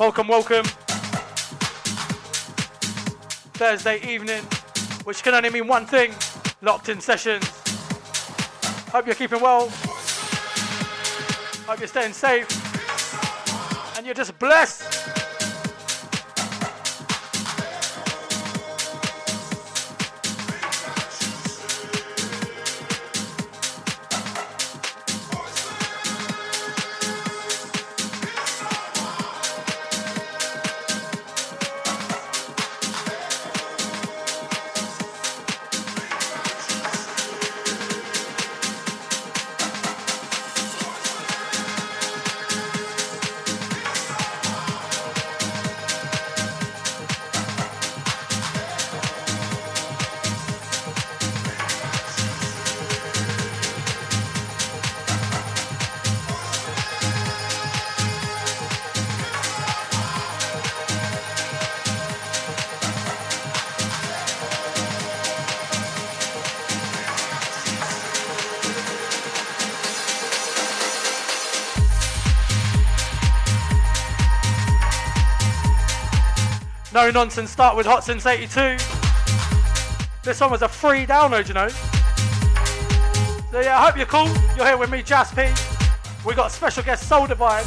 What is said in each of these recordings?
Welcome, welcome. Thursday evening, which can only mean one thing locked in sessions. Hope you're keeping well. Hope you're staying safe. And you're just blessed. No nonsense, start with Hot Since 82. This one was a free download, you know. So yeah, I hope you're cool. You're here with me, Jas P. We got special guest Soul Divide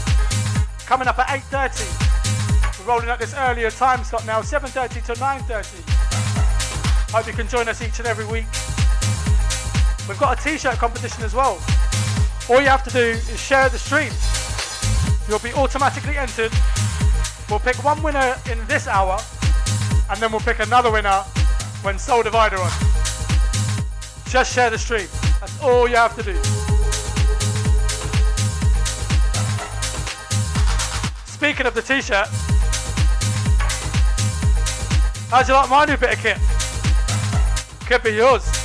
coming up at 8.30. We're rolling out this earlier time slot now, 7.30 to 9.30. Hope you can join us each and every week. We've got a t-shirt competition as well. All you have to do is share the stream. You'll be automatically entered We'll pick one winner in this hour, and then we'll pick another winner when Soul Divider on. Just share the stream. That's all you have to do. Speaking of the t-shirt, how'd you like my new bit of kit? Could be yours.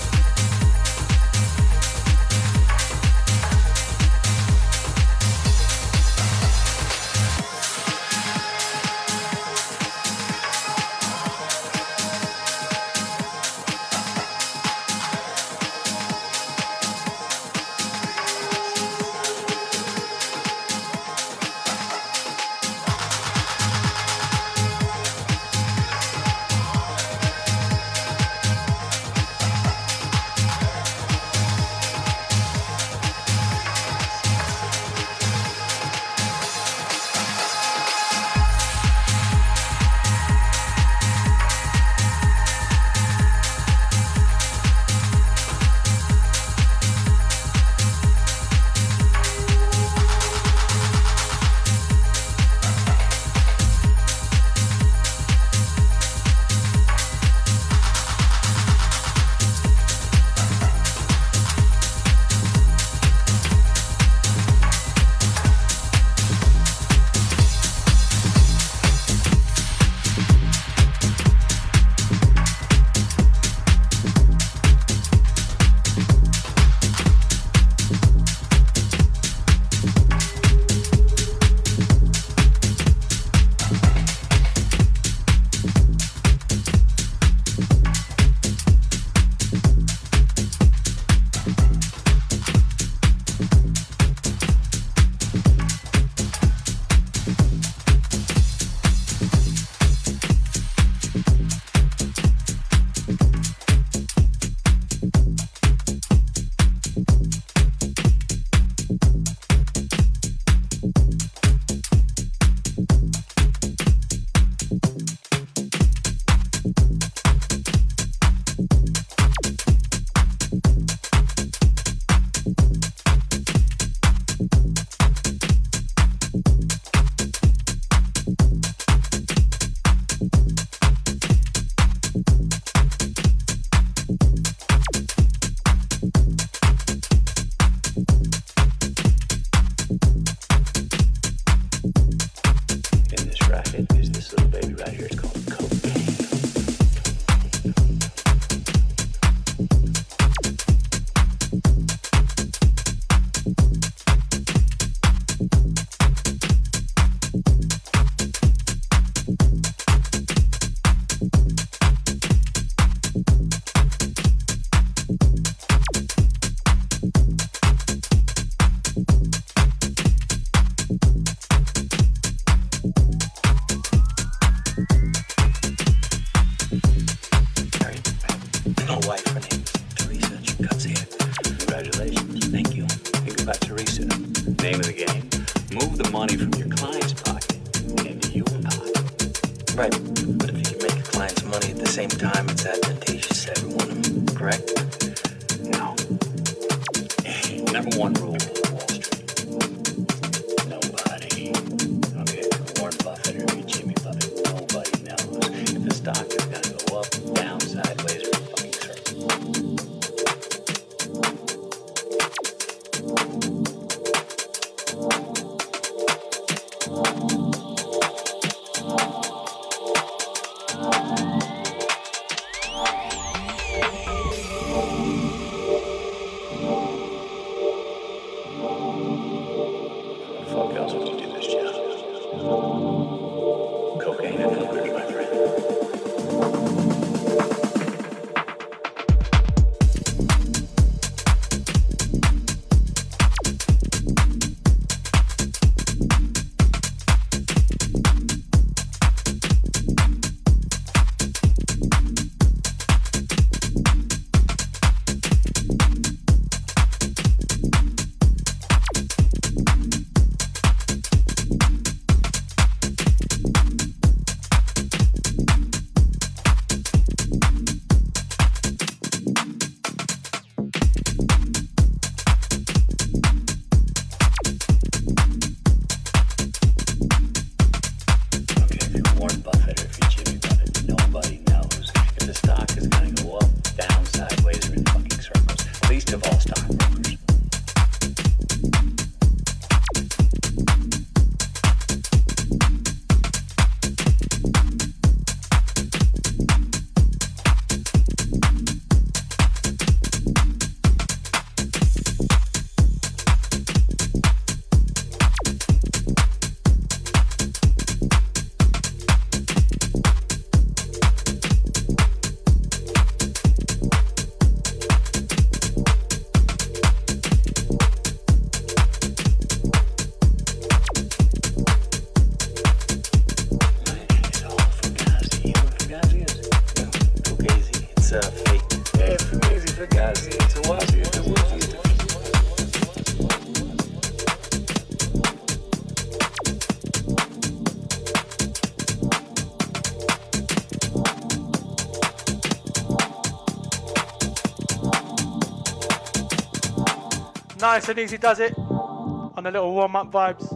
nice and easy does it on the little warm up vibes.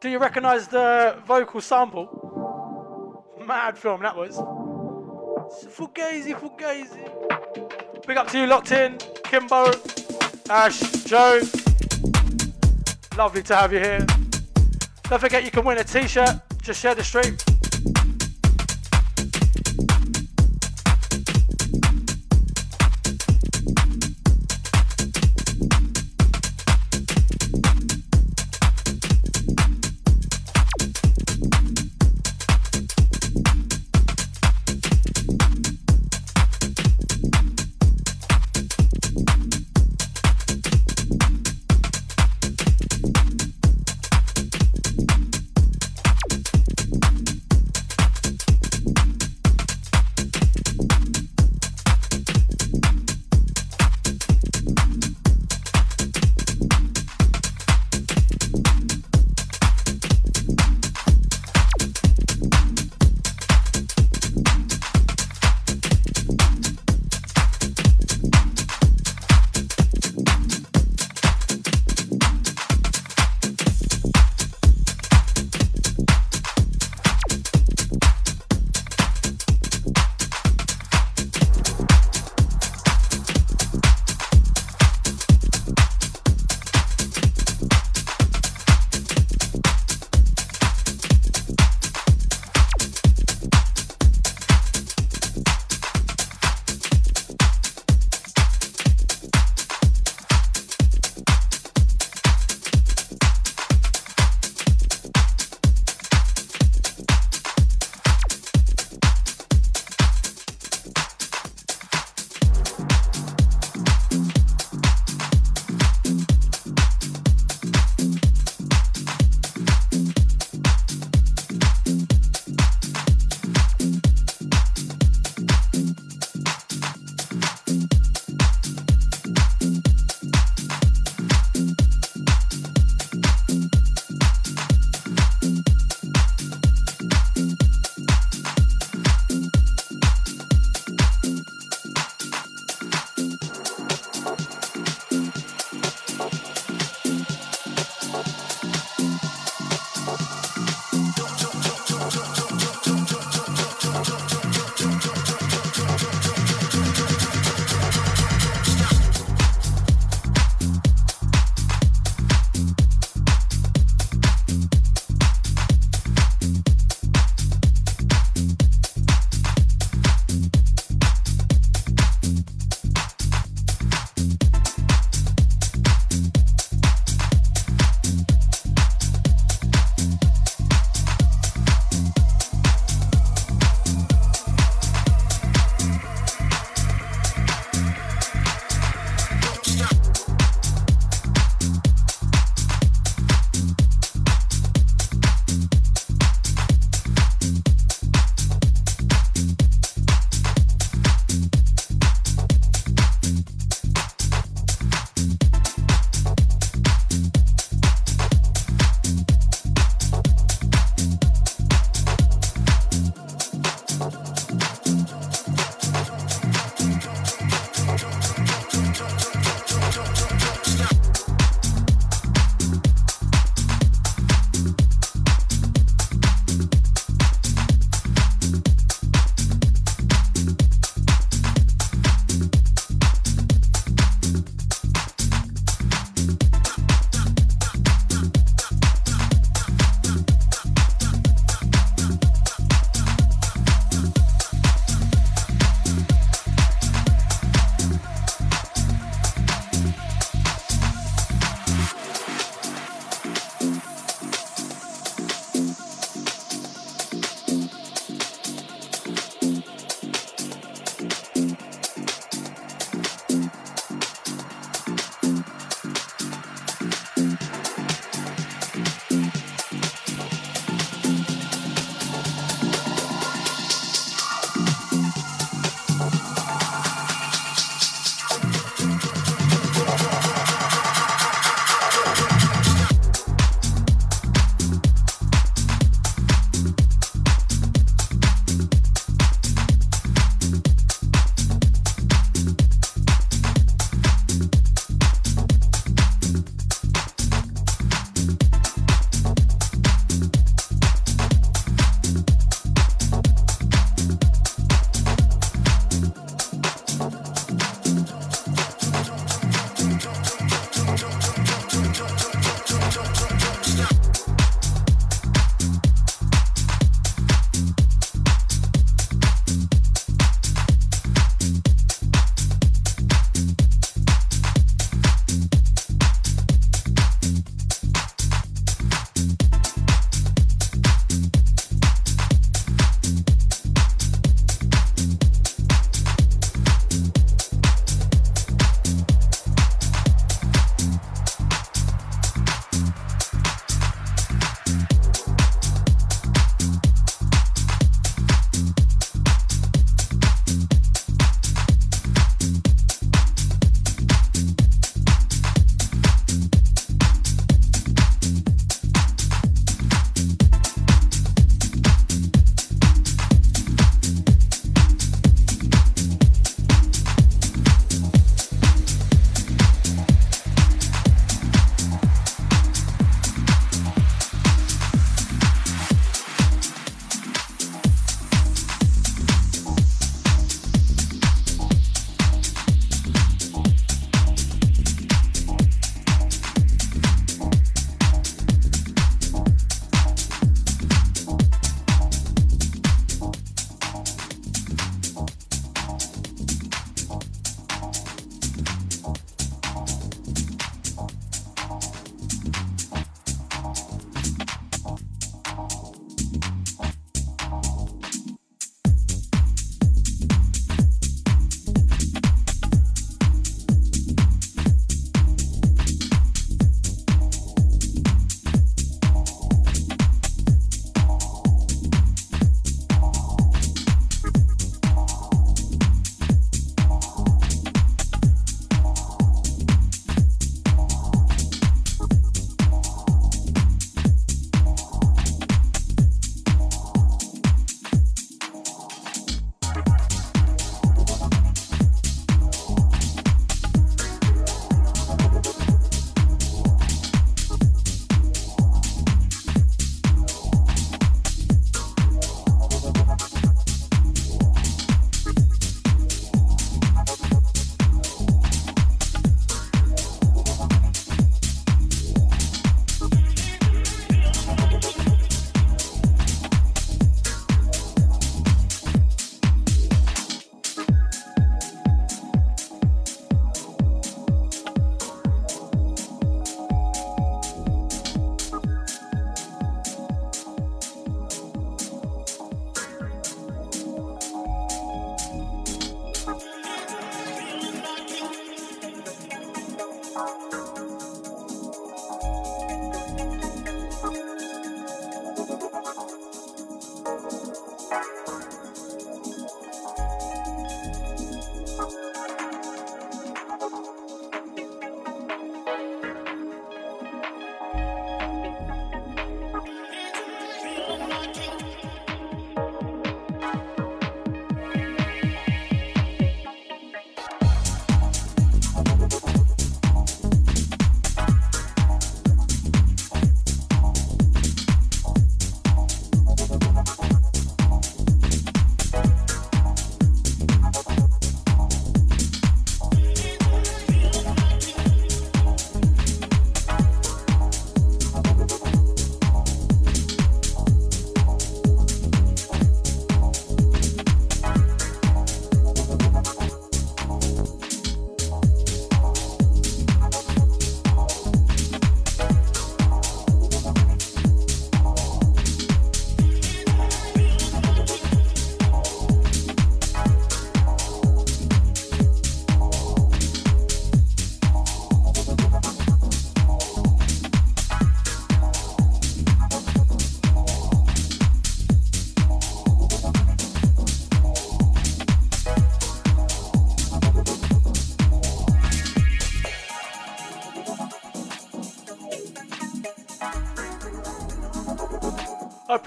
Do you recognise the vocal sample? Mad film that was. Fugazi, Fugazi. Big up to you, locked in, Kimbo, Ash, Joe. Lovely to have you here. Don't forget you can win a t-shirt. Just share the stream.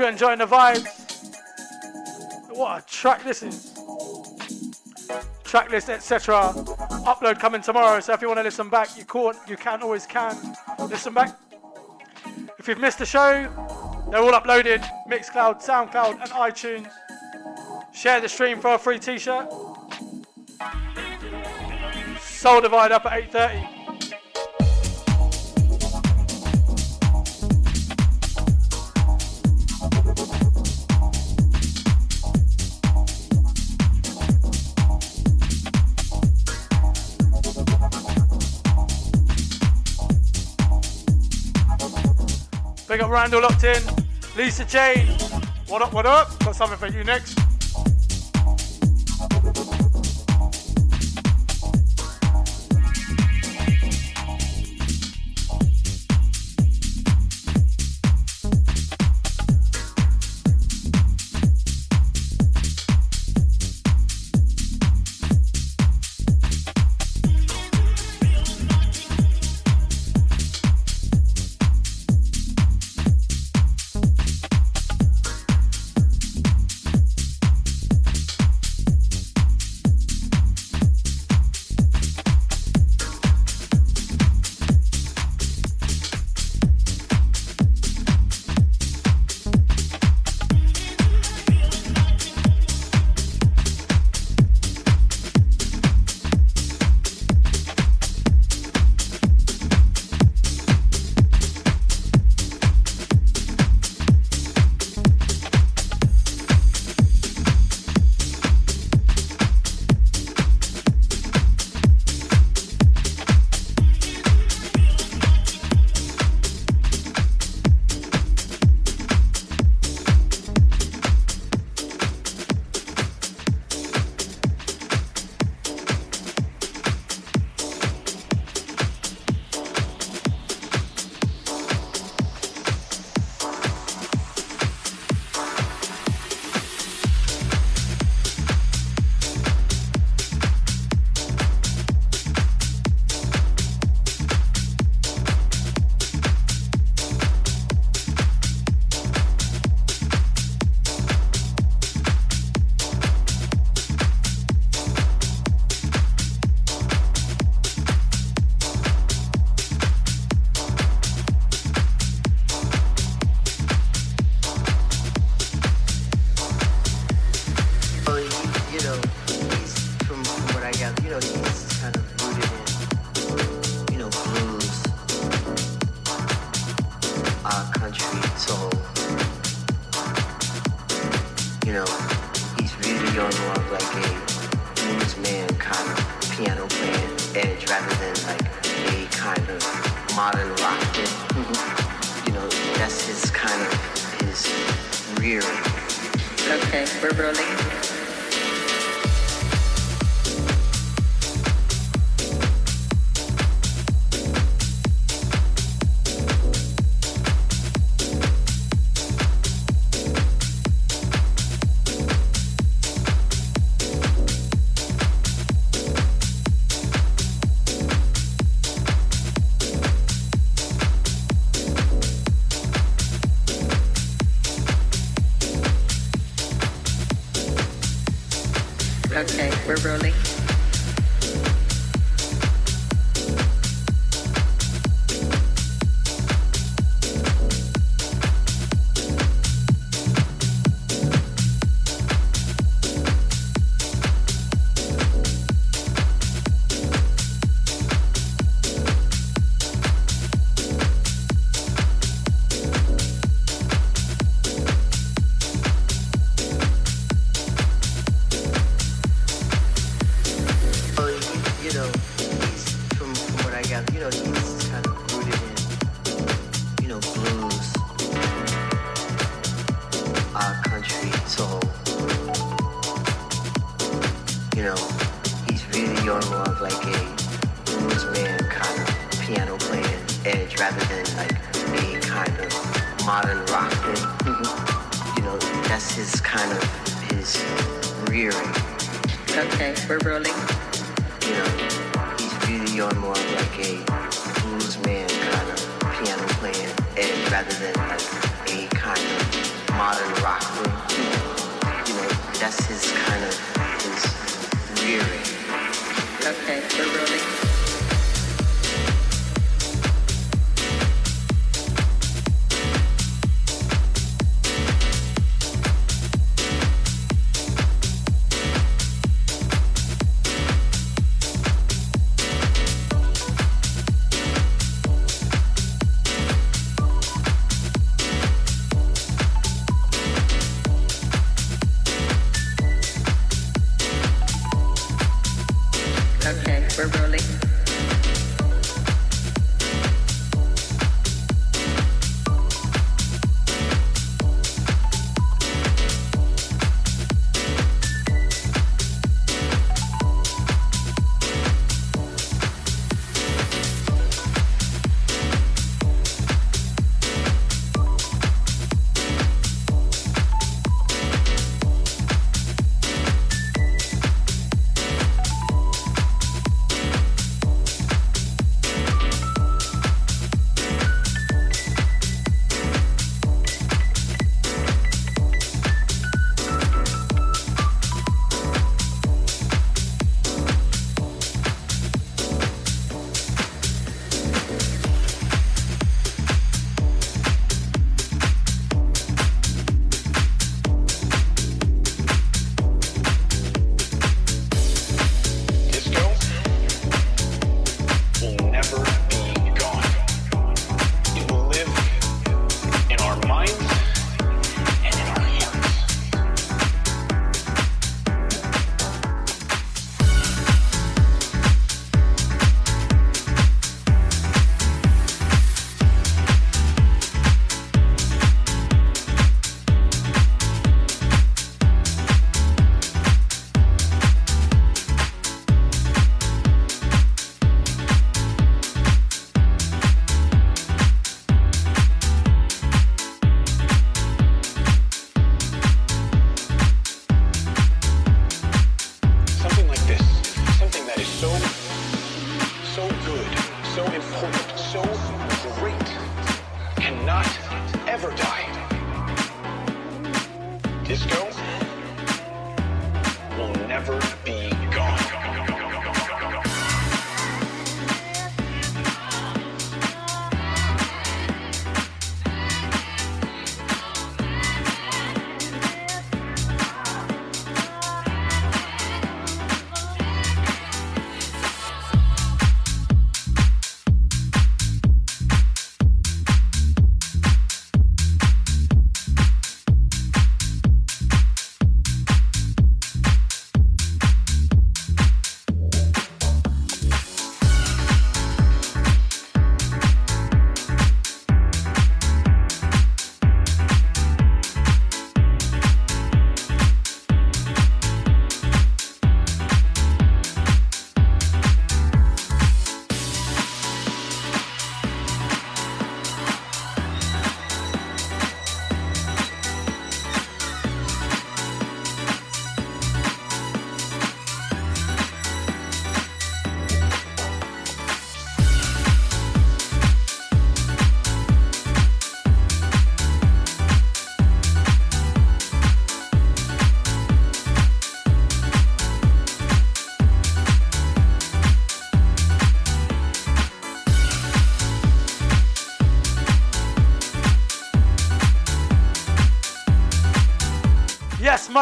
You're enjoying the vibes. What a track this is. Tracklist, etc. Upload coming tomorrow. So if you want to listen back, you can. You can always can listen back. If you've missed the show, they're all uploaded. Mixcloud, SoundCloud, and iTunes. Share the stream for a free T-shirt. Soul Divide up at 8:30. Randall locked in. Lisa Jane. What up, what up? Got something for you next.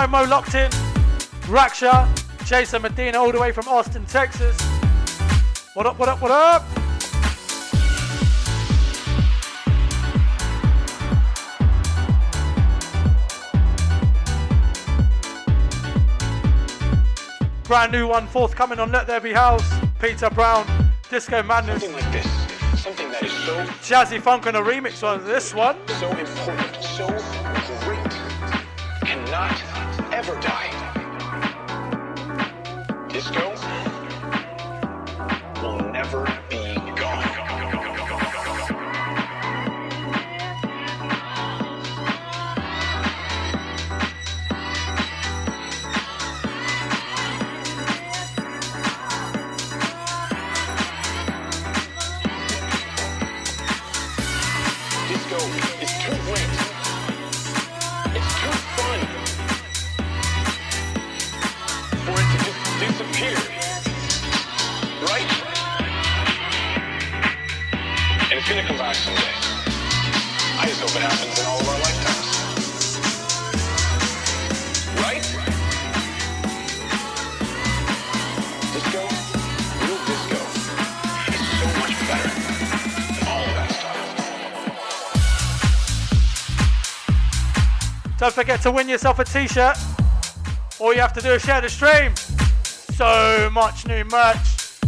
Momo locked in. Raksha, Jason Medina all the way from Austin, Texas. What up, what up, what up? Brand new one forthcoming on Let There Be House. Peter Brown, Disco Madness. Something like this. Something that is so jazzy funk and a remix on this one. So important, so great. Cannot Don't forget to win yourself a t-shirt. All you have to do is share the stream. So much new merch.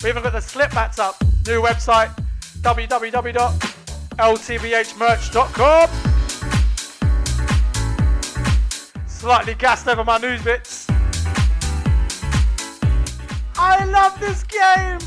We even got the slip mats up. New website www.ltbhmerch.com. Slightly gassed over my news bits. I love this game.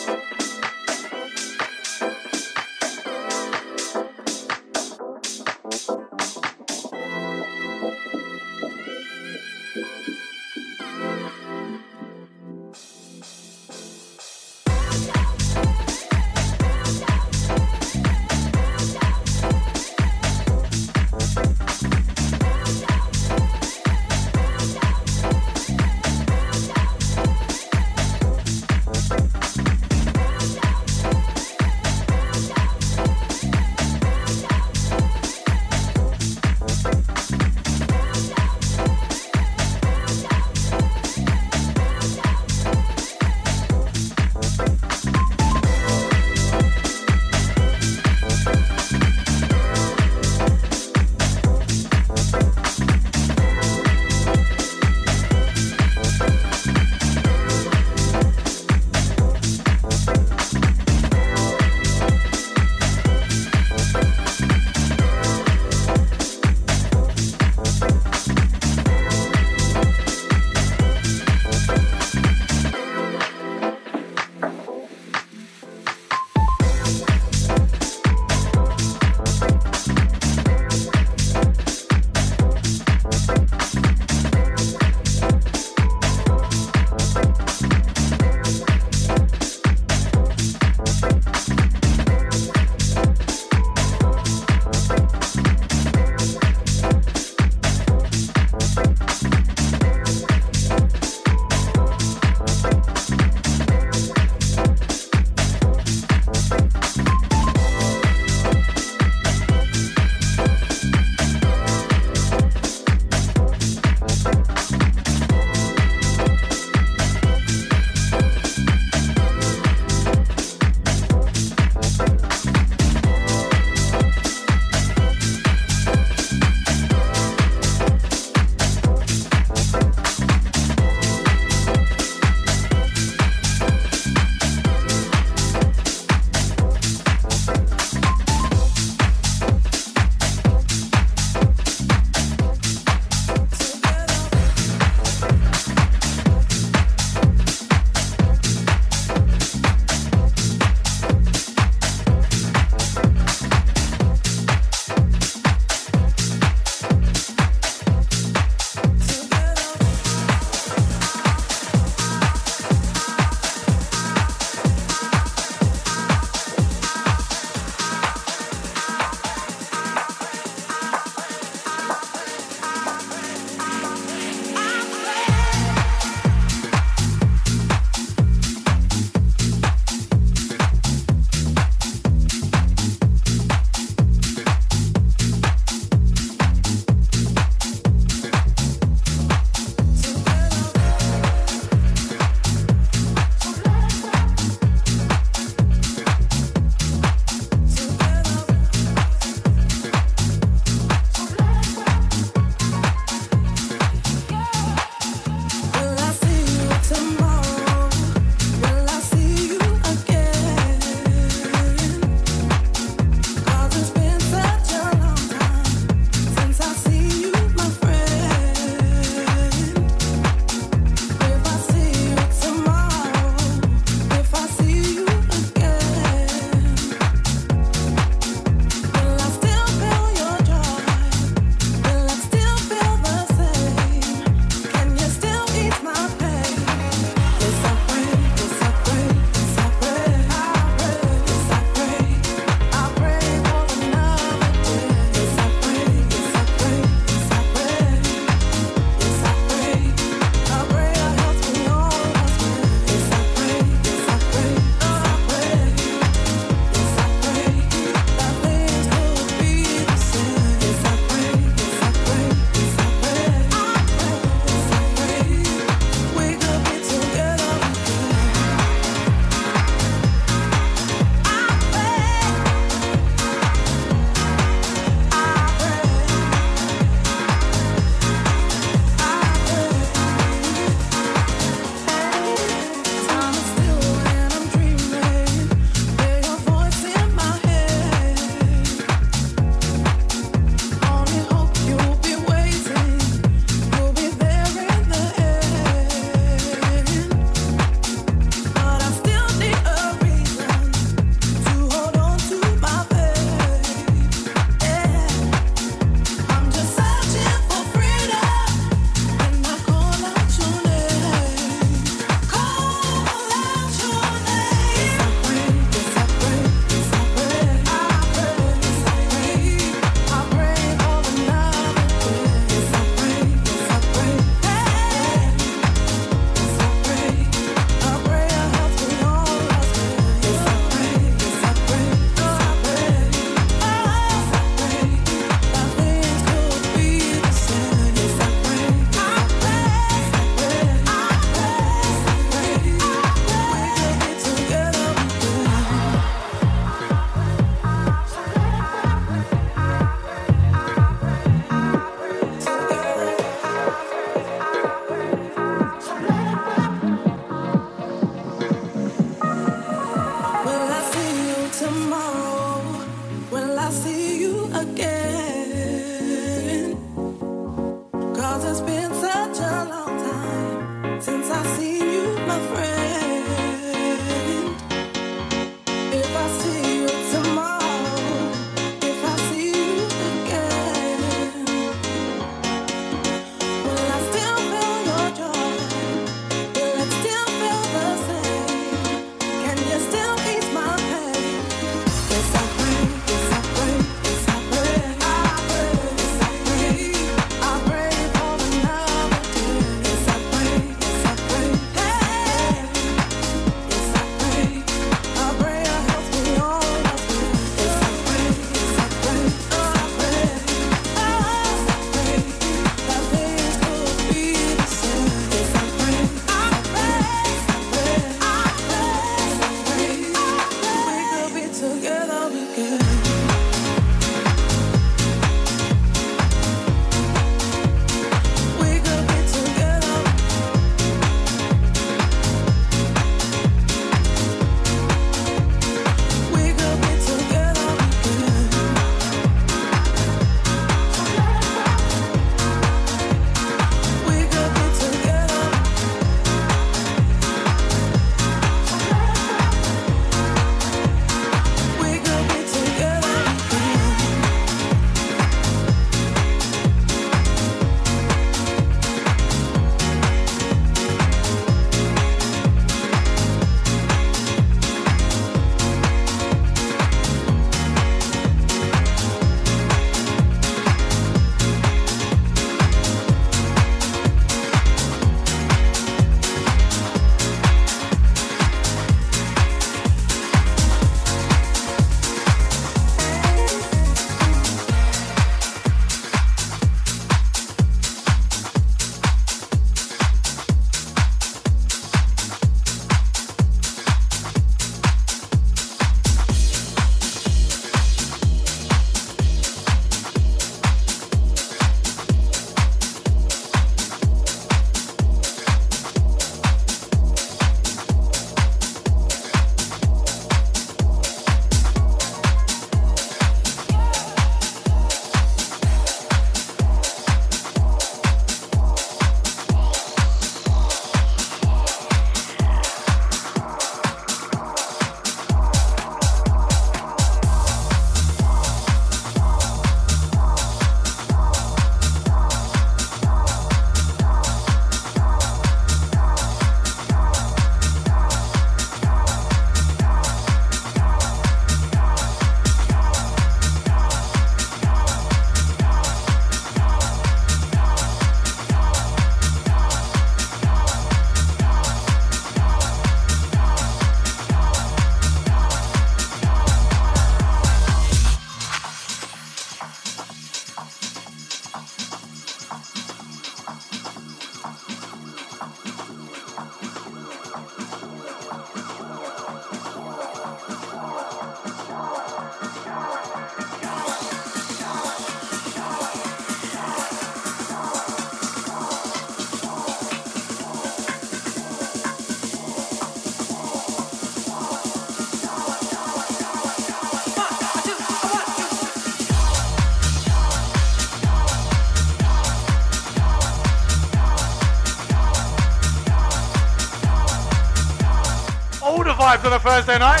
On a Thursday night.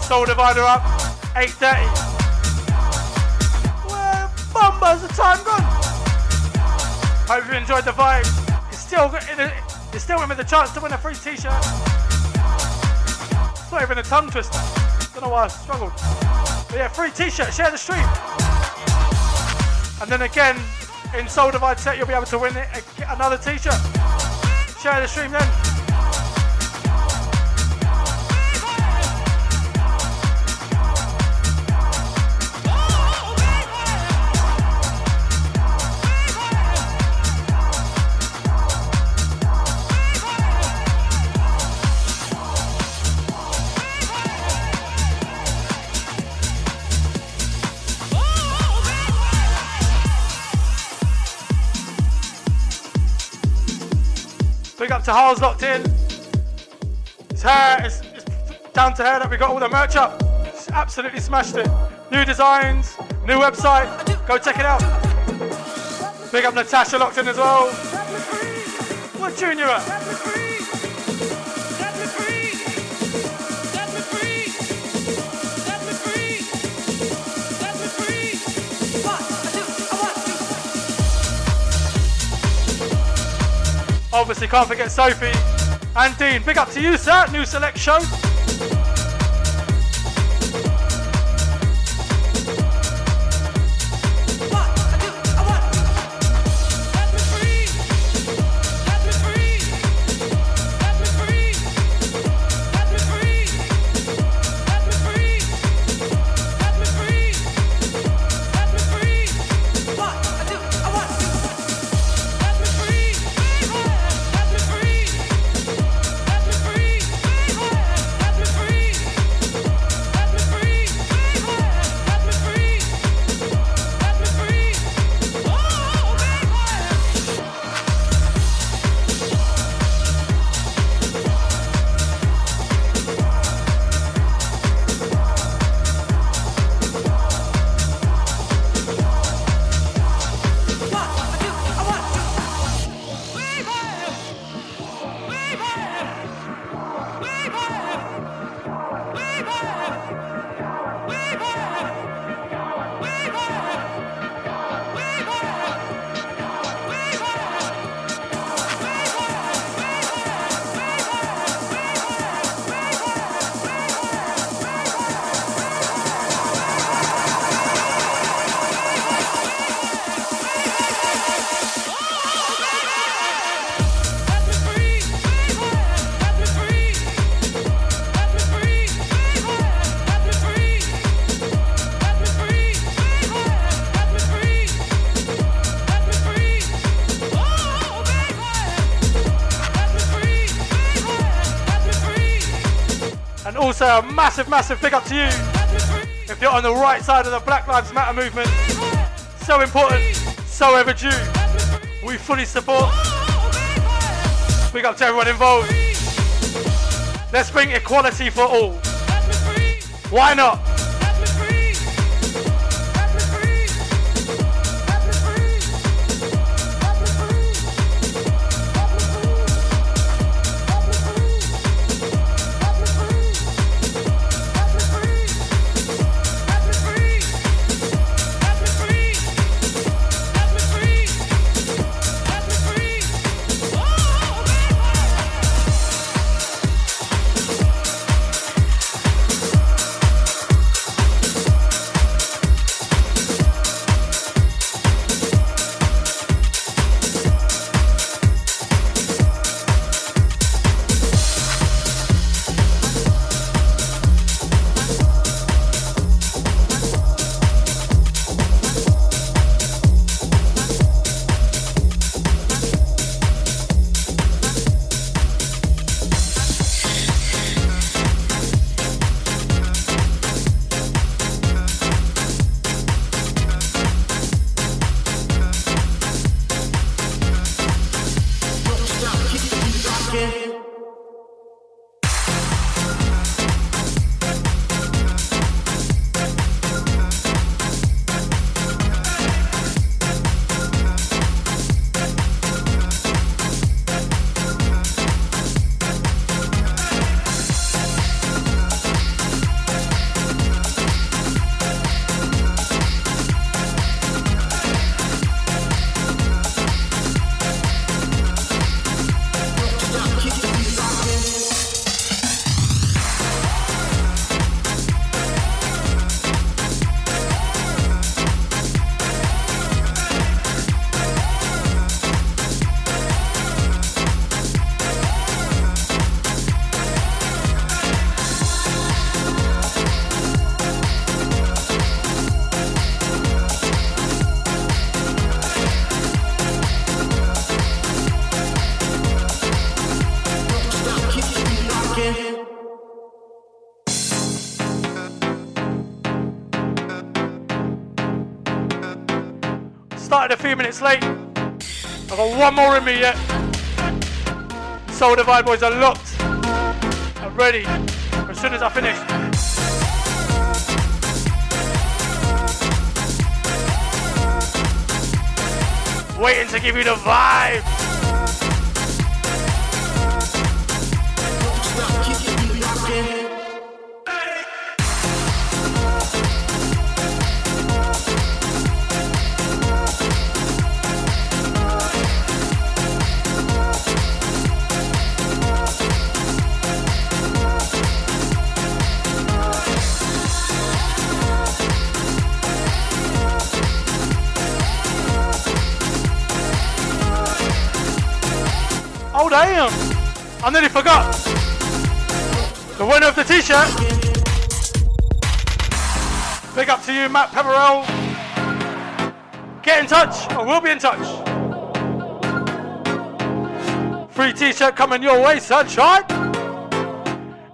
Soul Divide up, 8.30. Where bumbers the time gone? Hope you enjoyed the vibe. You're still, you're still in with the chance to win a free t-shirt. It's not even a tongue twister. Don't know why I struggled. But yeah, free t-shirt, share the stream. And then again, in Soul Divide set, you'll be able to win it, uh, another t-shirt. Share the stream then. Harl's locked in. It's her, it's, it's down to her that we got all the merch up. She's absolutely smashed it. New designs, new website. Go check it out. Big up Natasha locked in as well. What Junior at? Obviously, can't forget Sophie and Dean. Big up to you, sir. New select show. Massive, big up to you. If you're on the right side of the Black Lives Matter movement, so important, so ever due. We fully support. Big up to everyone involved. Let's bring equality for all. Why not? I've got one more in me yet. Soul Divide boys are locked and ready as soon as I finish. waiting to give you the vibe. We'll be in touch. Free t-shirt coming your way, sunshine.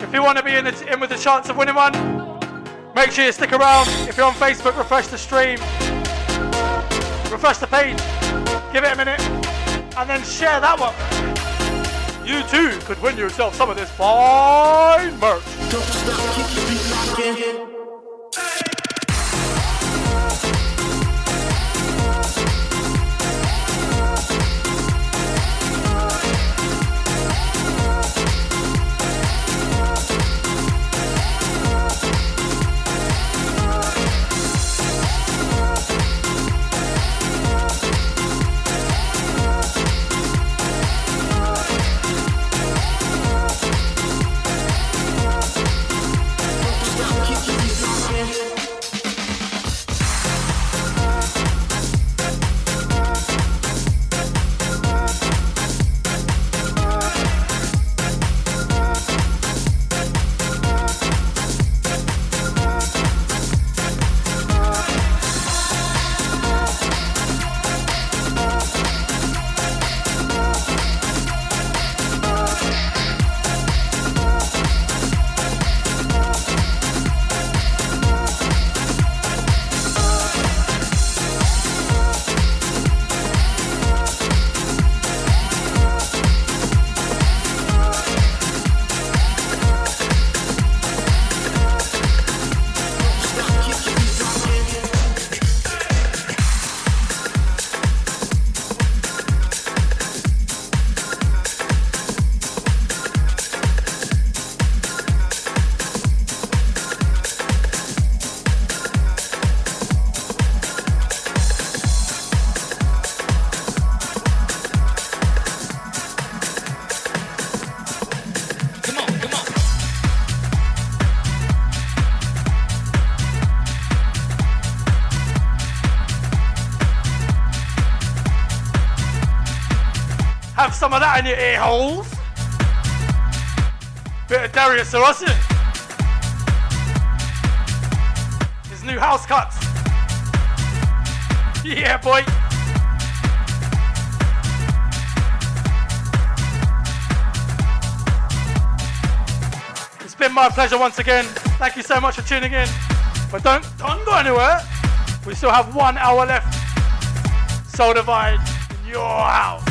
If you want to be in, the, in with a chance of winning one, make sure you stick around. If you're on Facebook, refresh the stream. Refresh the page. Give it a minute. And then share that one you too could win yourself some of this fine merch. Have some of that in your ear holes. Bit of Darius Syrossian. His new house cuts. Yeah, boy. It's been my pleasure once again. Thank you so much for tuning in. But don't don't go anywhere. We still have one hour left. Soul Divide in your house.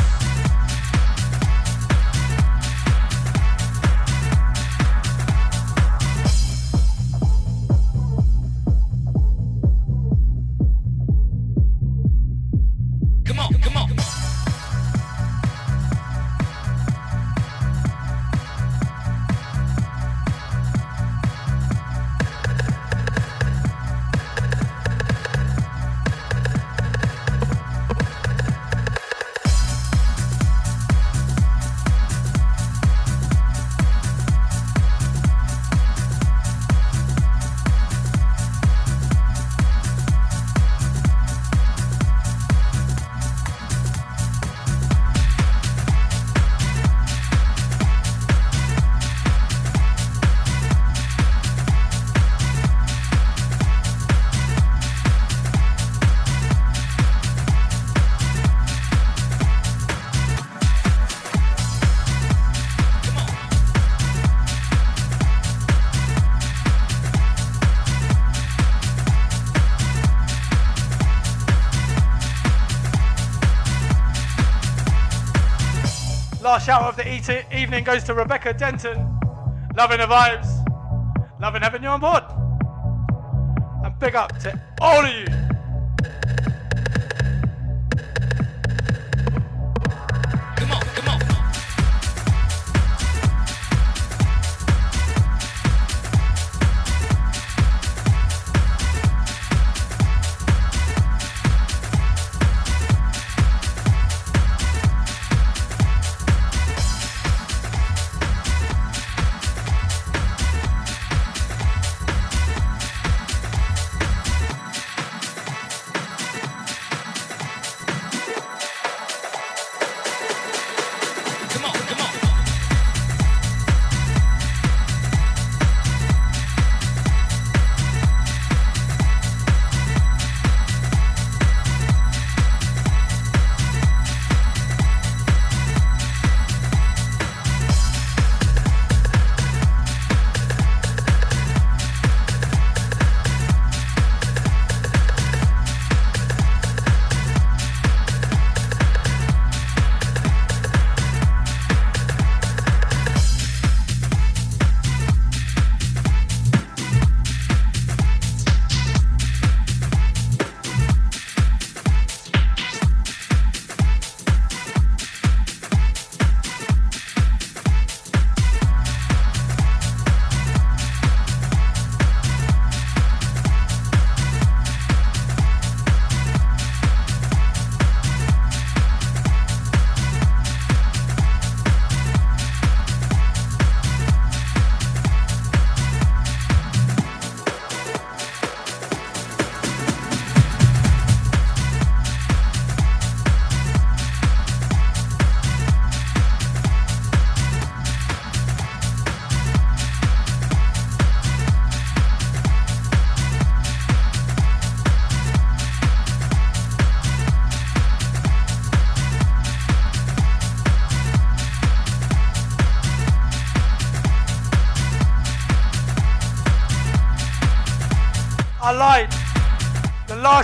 Last shout of the e- evening goes to Rebecca Denton. Loving the vibes. Loving having you on board. And big up to all of you.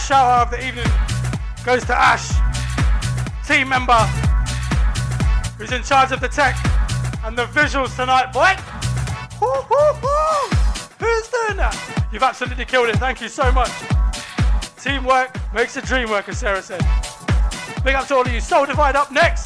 Last shout out of the evening goes to Ash, team member, who's in charge of the tech and the visuals tonight, boy. Who's doing that? You've absolutely killed it. Thank you so much. Teamwork makes the dream work, as Sarah said. Big up to all of you. Soul Divide up next.